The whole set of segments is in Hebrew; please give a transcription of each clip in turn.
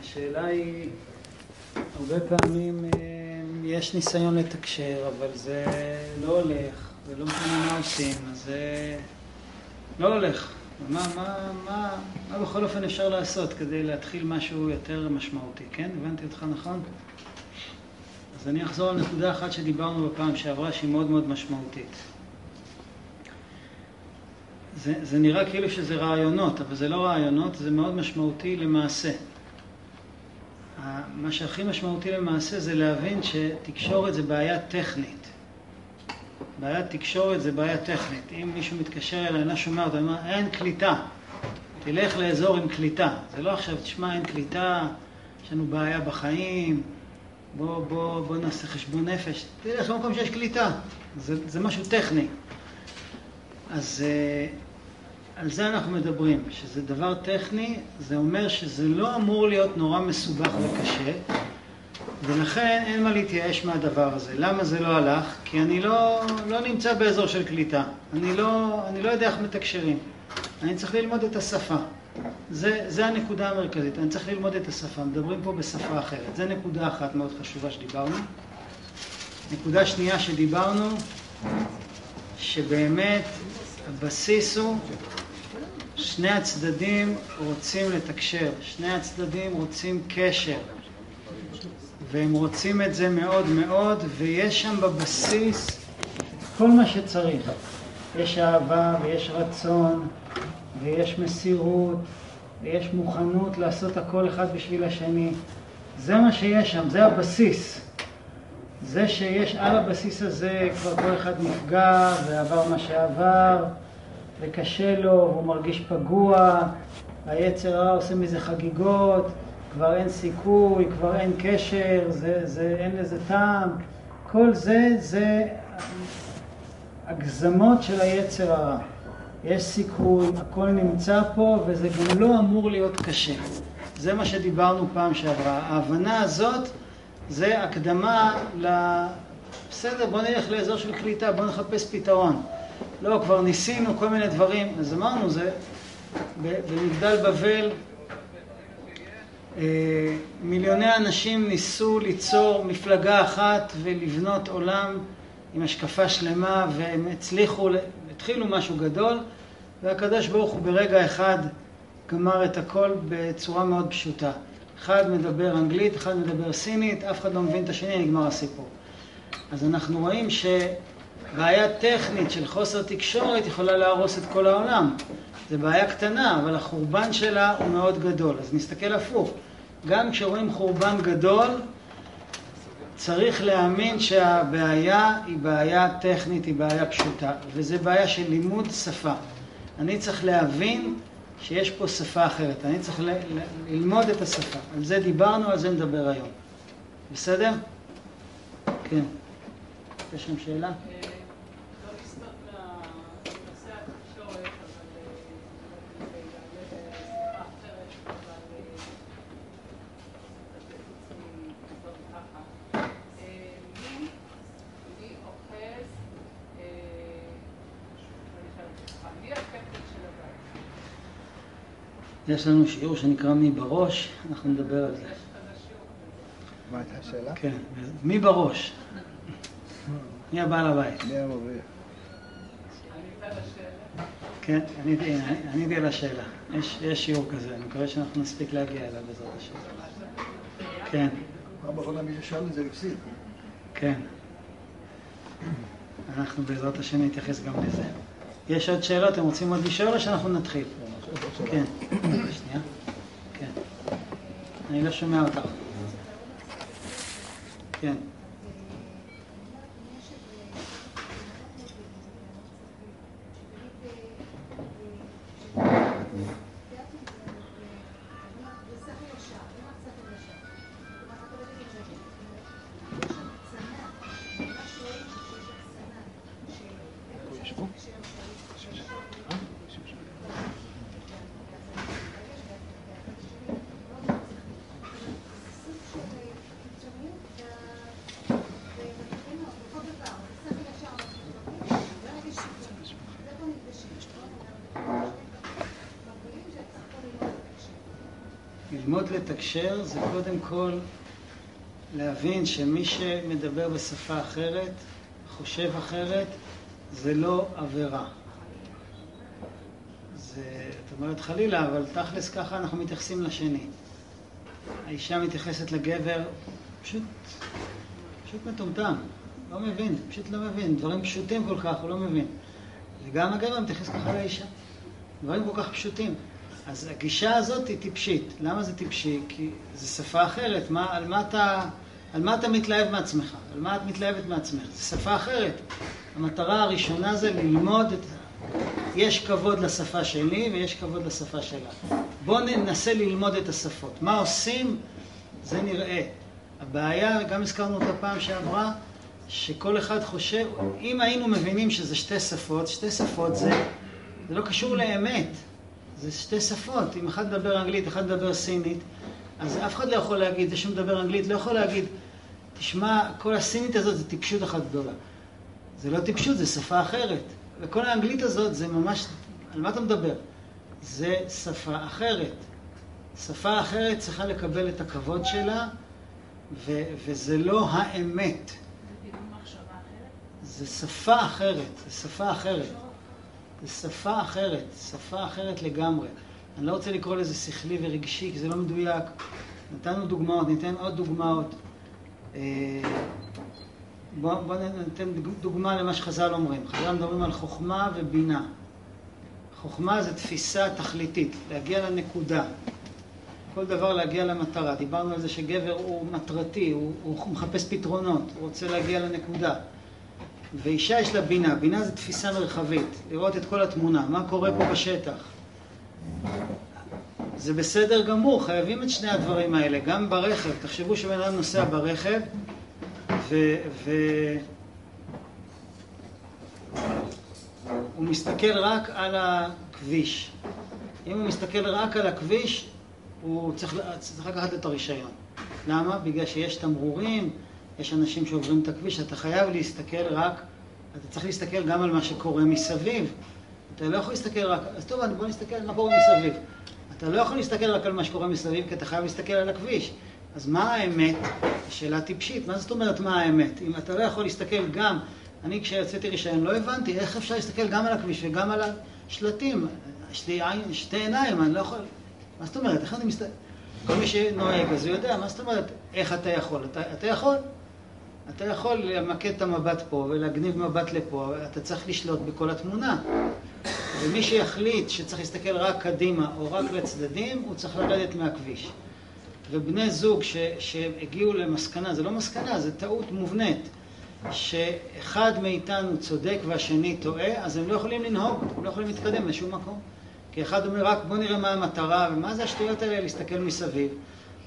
השאלה היא, הרבה פעמים אה, יש ניסיון לתקשר, אבל זה לא הולך, ולא משנה מה עושים, אז זה לא הולך. מה, מה, מה, מה בכל אופן אפשר לעשות כדי להתחיל משהו יותר משמעותי, כן? הבנתי אותך נכון? אז אני אחזור על נקודה אחת שדיברנו בפעם שעברה שהיא מאוד מאוד משמעותית. זה, זה נראה כאילו שזה רעיונות, אבל זה לא רעיונות, זה מאוד משמעותי למעשה. מה שהכי משמעותי למעשה זה להבין שתקשורת זה בעיה טכנית. בעיית תקשורת זה בעיה טכנית. אם מישהו מתקשר אליי, אינה שומע אותו, אומר, אין קליטה. תלך לאזור עם קליטה. זה לא עכשיו, תשמע, אין קליטה, יש לנו בעיה בחיים, בוא, בוא, בוא נעשה חשבון נפש. תלך למקום שיש קליטה. זה, זה משהו טכני. אז אה, על זה אנחנו מדברים, שזה דבר טכני, זה אומר שזה לא אמור להיות נורא מסובך וקשה, ולכן אין מה להתייאש מהדבר הזה. למה זה לא הלך? כי אני לא, לא נמצא באזור של קליטה. אני לא, אני לא יודע איך מתקשרים. אני צריך ללמוד את השפה. זה, זה הנקודה המרכזית, אני צריך ללמוד את השפה. מדברים פה בשפה אחרת. זה נקודה אחת מאוד חשובה שדיברנו. נקודה שנייה שדיברנו, שבאמת הבסיס הוא שני הצדדים רוצים לתקשר, שני הצדדים רוצים קשר, והם רוצים את זה מאוד מאוד, ויש שם בבסיס כל מה שצריך. יש אהבה ויש רצון ויש מסירות ויש מוכנות לעשות הכל אחד בשביל השני. זה מה שיש שם, זה הבסיס. זה שיש על הבסיס הזה כבר כל אחד נפגע ועבר מה שעבר וקשה לו, והוא מרגיש פגוע, היצר הרע עושה מזה חגיגות, כבר אין סיכוי, כבר אין קשר, זה, זה, אין לזה טעם. כל זה, זה הגזמות של היצר הרע. יש סיכוי, הכל נמצא פה, וזה גם לא אמור להיות קשה. זה מה שדיברנו פעם שעברה. ההבנה הזאת זה הקדמה ל... בסדר, בוא נלך לאזור של קליטה, בוא נחפש פתרון. לא, כבר ניסינו כל מיני דברים, אז אמרנו, זה במגדל בבל אה, מיליוני אנשים ניסו ליצור מפלגה אחת ולבנות עולם עם השקפה שלמה והם הצליחו, התחילו משהו גדול והקדוש ברוך הוא ברגע אחד גמר את הכל בצורה מאוד פשוטה. אחד מדבר אנגלית, אחד מדבר סינית, אף אחד לא מבין את השני, נגמר הסיפור. אז אנחנו רואים ש... בעיה טכנית של חוסר תקשורת יכולה להרוס את כל העולם. זו בעיה קטנה, אבל החורבן שלה הוא מאוד גדול. אז נסתכל הפוך. גם כשרואים חורבן גדול, צריך להאמין שהבעיה היא בעיה טכנית, היא בעיה פשוטה, וזה בעיה של לימוד שפה. אני צריך להבין שיש פה שפה אחרת, אני צריך ל- ל- ללמוד את השפה. על זה דיברנו, על זה נדבר היום. בסדר? כן. יש לכם שאלה? יש לנו שיעור שנקרא מי בראש, אנחנו נדבר על זה. מה הייתה השאלה? כן, מי בראש? מי הבעל הבית? מי המוביל? כן, עניתי על השאלה. יש, שיעור כזה, אני מקווה שאנחנו נספיק להגיע אליו בעזרת השם. כן. פעם אחרונה מי ששאל את זה הפסיד. כן. אנחנו בעזרת השם נתייחס גם לזה. יש עוד שאלות? אתם רוצים עוד לשאול או שאנחנו נתחיל? כן. אני לא שומע אותך. כן. ללמוד לתקשר זה קודם כל להבין שמי שמדבר בשפה אחרת, חושב אחרת, זה לא עבירה. זה, את אומרת חלילה, אבל תכלס ככה אנחנו מתייחסים לשני. האישה מתייחסת לגבר, פשוט, פשוט מטומטם, לא מבין, פשוט לא מבין. דברים פשוטים כל כך, הוא לא מבין. וגם הגבר מתייחס ככה לאישה. דברים כל כך פשוטים. אז הגישה הזאת היא טיפשית. למה זה טיפשי? כי זו שפה אחרת. מה, על, מה אתה, על מה אתה מתלהב מעצמך? על מה את מתלהבת מעצמך? זו שפה אחרת. המטרה הראשונה זה ללמוד את... יש כבוד לשפה שלי ויש כבוד לשפה שלה. בואו ננסה ללמוד את השפות. מה עושים? זה נראה. הבעיה, גם הזכרנו אותה פעם שעברה, שכל אחד חושב, אם היינו מבינים שזה שתי שפות, שתי שפות זה, זה לא קשור לאמת. זה שתי שפות. אם אחד מדבר אנגלית, אחד מדבר סינית, אז אף אחד לא יכול להגיד, זה שמדבר אנגלית לא יכול להגיד, תשמע, כל הסינית הזאת זה טיפשות אחת גדולה. זה לא טיפשות, זה שפה אחרת. וכל האנגלית הזאת זה ממש, על מה אתה מדבר? זה שפה אחרת. שפה אחרת צריכה לקבל את הכבוד שלה, ו- וזה לא האמת. זה שפה אחרת, זה שפה אחרת. זה שפה אחרת, שפה אחרת לגמרי. אני לא רוצה לקרוא לזה שכלי ורגשי, כי זה לא מדויק. נתנו דוגמאות, ניתן עוד דוגמאות. אה, בואו בוא ניתן דוגמה למה שחז"ל אומרים. חז"ל מדברים על חוכמה ובינה. חוכמה זה תפיסה תכליתית, להגיע לנקודה. כל דבר להגיע למטרה. דיברנו על זה שגבר הוא מטרתי, הוא, הוא מחפש פתרונות, הוא רוצה להגיע לנקודה. ואישה יש לה בינה, בינה זה תפיסה מרחבית, לראות את כל התמונה, מה קורה פה בשטח. זה בסדר גמור, חייבים את שני הדברים האלה, גם ברכב. תחשבו שבן אדם נוסע ברכב, ו... ו... הוא מסתכל רק על הכביש. אם הוא מסתכל רק על הכביש, הוא צריך, צריך לקחת את הרישיון. למה? בגלל שיש תמרורים, יש אנשים שעוברים את הכביש, אתה חייב להסתכל רק, אתה צריך להסתכל גם על מה שקורה מסביב. אתה לא יכול להסתכל רק, אז טוב, בוא נסתכל על מה קורה מסביב. אתה לא יכול להסתכל רק על מה שקורה מסביב, כי אתה חייב להסתכל על הכביש. אז מה האמת? שאלה טיפשית. מה זאת אומרת מה האמת? אם אתה לא יכול להסתכל גם, אני כשיצאתי רישיון לא הבנתי איך אפשר להסתכל גם על הכביש וגם על השלטים. יש לי עין, שתי עיניים, אני לא יכול... מה זאת אומרת? איך אני מסתכל? כל מי שנוהג אז הוא יודע, מה זאת אומרת איך אתה יכול? אתה, אתה יכול. אתה יכול למקד את המבט פה ולהגניב מבט לפה, אתה צריך לשלוט בכל התמונה. ומי שיחליט שצריך להסתכל רק קדימה או רק לצדדים, הוא צריך לרדת מהכביש. ובני זוג ש, שהגיעו למסקנה, זה לא מסקנה, זה טעות מובנית, שאחד מאיתנו צודק והשני טועה, אז הם לא יכולים לנהוג, הם לא יכולים להתקדם לשום מקום. כי אחד אומר רק בוא נראה מה המטרה, ומה זה השטויות האלה להסתכל מסביב.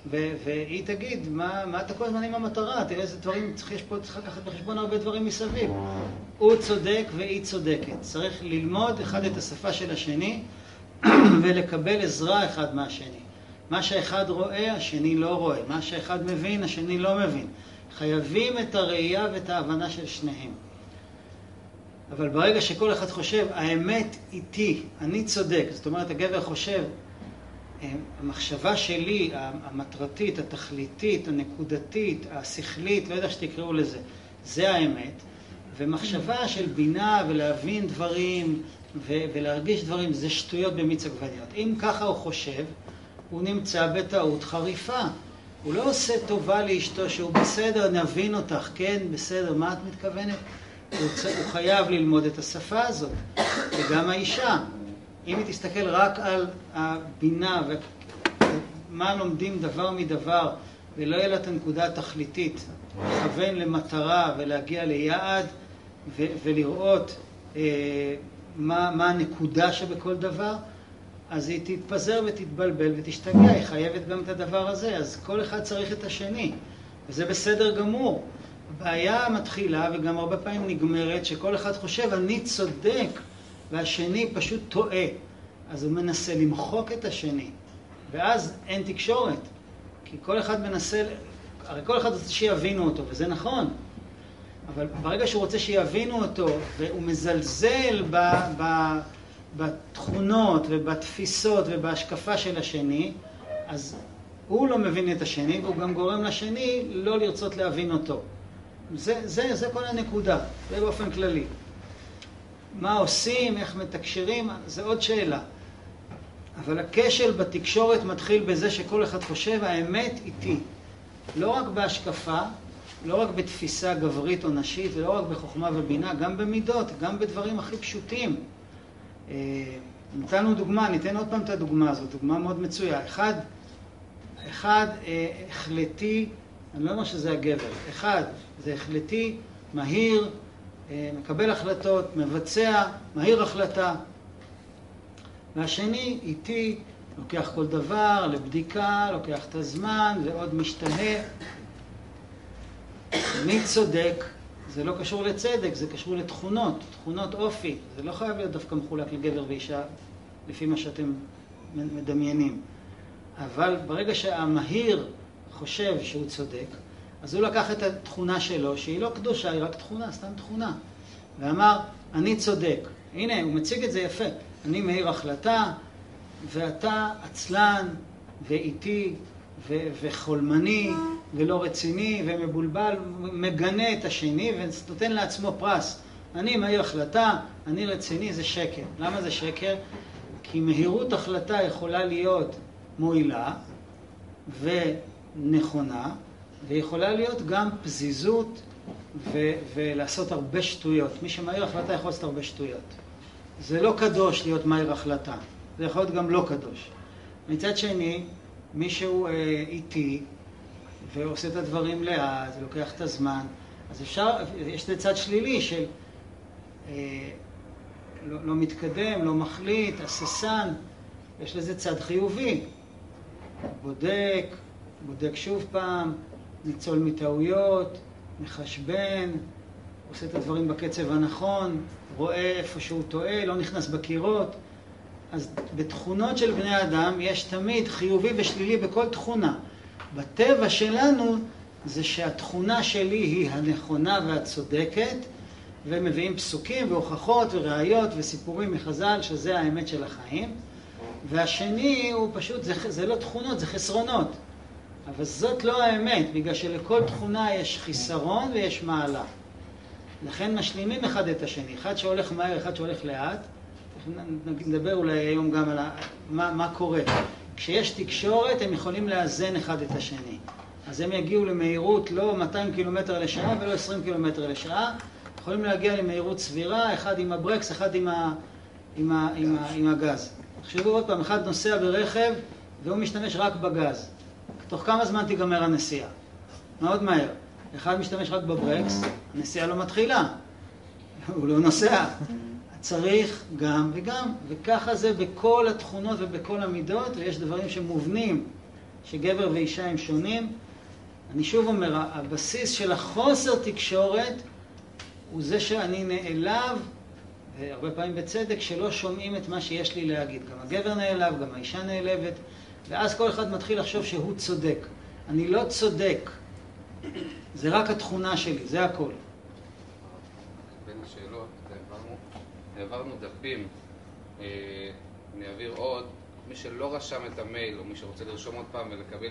והיא תגיד, מה, מה אתה כל הזמן עם המטרה? תראה איזה דברים, צריך, יש פה, צריך לקחת בחשבון הרבה דברים מסביב. הוא צודק והיא צודקת. צריך ללמוד אחד את השפה של השני ולקבל עזרה אחד מהשני. מה שאחד רואה, השני לא רואה. מה שאחד מבין, השני לא מבין. חייבים את הראייה ואת ההבנה של שניהם. אבל ברגע שכל אחד חושב, האמת איתי, אני צודק, זאת אומרת, הגבר חושב, המחשבה שלי, המטרתית, התכליתית, הנקודתית, השכלית, לא יודע שתקראו לזה, זה האמת. ומחשבה של בינה ולהבין דברים ולהרגיש דברים, זה שטויות במיץ עגבניות. אם ככה הוא חושב, הוא נמצא בטעות חריפה. הוא לא עושה טובה לאשתו שהוא בסדר, נבין אותך, כן, בסדר, מה את מתכוונת? הוא, צ... הוא חייב ללמוד את השפה הזאת, וגם האישה. אם היא תסתכל רק על הבינה ומה לומדים דבר מדבר, ולא יהיה לה את הנקודה התכליתית, לכוון למטרה ולהגיע ליעד ו- ולראות אה, מה, מה הנקודה שבכל דבר, אז היא תתפזר ותתבלבל ותשתגע, היא חייבת גם את הדבר הזה, אז כל אחד צריך את השני, וזה בסדר גמור. הבעיה מתחילה וגם הרבה פעמים נגמרת שכל אחד חושב אני צודק והשני פשוט טועה. אז הוא מנסה למחוק את השני, ואז אין תקשורת. כי כל אחד מנסה, הרי כל אחד רוצה שיבינו אותו, וזה נכון. אבל ברגע שהוא רוצה שיבינו אותו, והוא מזלזל ב, ב, בתכונות ובתפיסות ובהשקפה של השני, אז הוא לא מבין את השני, והוא גם גורם לשני לא לרצות להבין אותו. זה, זה, זה כל הנקודה, זה באופן כללי. מה עושים, איך מתקשרים, זה עוד שאלה. אבל הכשל בתקשורת מתחיל בזה שכל אחד חושב, האמת איתי. לא רק בהשקפה, לא רק בתפיסה גברית או נשית, ולא רק בחוכמה ובינה, גם במידות, גם בדברים הכי פשוטים. אה, נתנו דוגמה, ניתן עוד פעם את הדוגמה הזאת, דוגמה מאוד מצויה. אחד, אחד אה, החלטי, אני לא אומר שזה הגבר, אחד זה החלטי, מהיר, מקבל החלטות, מבצע, מהיר החלטה. והשני איטי, לוקח כל דבר לבדיקה, לוקח את הזמן ועוד משתנה. מי צודק? זה לא קשור לצדק, זה קשור לתכונות, תכונות אופי. זה לא חייב להיות דווקא מחולק לגבר ואישה, לפי מה שאתם מדמיינים. אבל ברגע שהמהיר חושב שהוא צודק, אז הוא לקח את התכונה שלו, שהיא לא קדושה, היא רק תכונה, סתם תכונה. ואמר, אני צודק. הנה, הוא מציג את זה יפה. אני מהיר החלטה, ואתה עצלן, ואיטי, וחולמני, ולא רציני, ומבולבל, מגנה את השני, ונותן לעצמו פרס. אני מהיר החלטה, אני רציני, זה שקר. למה זה שקר? כי מהירות החלטה יכולה להיות מועילה ונכונה, ויכולה להיות גם פזיזות ו- ולעשות הרבה שטויות. מי שמהיר החלטה יכול לעשות הרבה שטויות. זה לא קדוש להיות מהיר החלטה, זה יכול להיות גם לא קדוש. מצד שני, מישהו אה, איטי ועושה את הדברים לאט, ולוקח את הזמן, אז אפשר, יש את הצד שלילי של אה, לא, לא מתקדם, לא מחליט, הססן, יש לזה צד חיובי. בודק, בודק שוב פעם, ניצול מטעויות, מחשבן, עושה את הדברים בקצב הנכון, רואה איפה שהוא טועה, לא נכנס בקירות. אז בתכונות של בני אדם יש תמיד חיובי ושלילי בכל תכונה. בטבע שלנו זה שהתכונה שלי היא הנכונה והצודקת, ומביאים פסוקים והוכחות וראיות וסיפורים מחז"ל שזה האמת של החיים. והשני הוא פשוט, זה, זה לא תכונות, זה חסרונות. אבל זאת לא האמת, בגלל שלכל תכונה יש חיסרון ויש מעלה. לכן משלימים אחד את השני, אחד שהולך מהר, אחד שהולך לאט. נדבר אולי היום גם על מה, מה קורה. כשיש תקשורת הם יכולים לאזן אחד את השני. אז הם יגיעו למהירות לא 200 קילומטר לשעה ולא 20 קילומטר לשעה, יכולים להגיע למהירות סבירה, אחד עם הברקס, אחד עם, ה, עם, ה, עם, ה, עם הגז. תחשבו עוד פעם, אחד נוסע ברכב והוא משתמש רק בגז. תוך כמה זמן תיגמר הנסיעה? מאוד מהר. אחד משתמש רק בברקס, הנסיעה לא מתחילה, הוא לא נוסע. צריך גם וגם, וככה זה בכל התכונות ובכל המידות, ויש דברים שמובנים, שגבר ואישה הם שונים. אני שוב אומר, הבסיס של החוסר תקשורת הוא זה שאני נעלב, והרבה פעמים בצדק, שלא שומעים את מה שיש לי להגיד. גם הגבר נעלב, גם האישה נעלבת, ואז כל אחד מתחיל לחשוב שהוא צודק. אני לא צודק, זה רק התכונה שלי, זה הכל. בין השאלות, העברנו דפים, אה, אני אעביר עוד, מי שלא רשם את המייל, או מי שרוצה לרשום עוד פעם ולקבל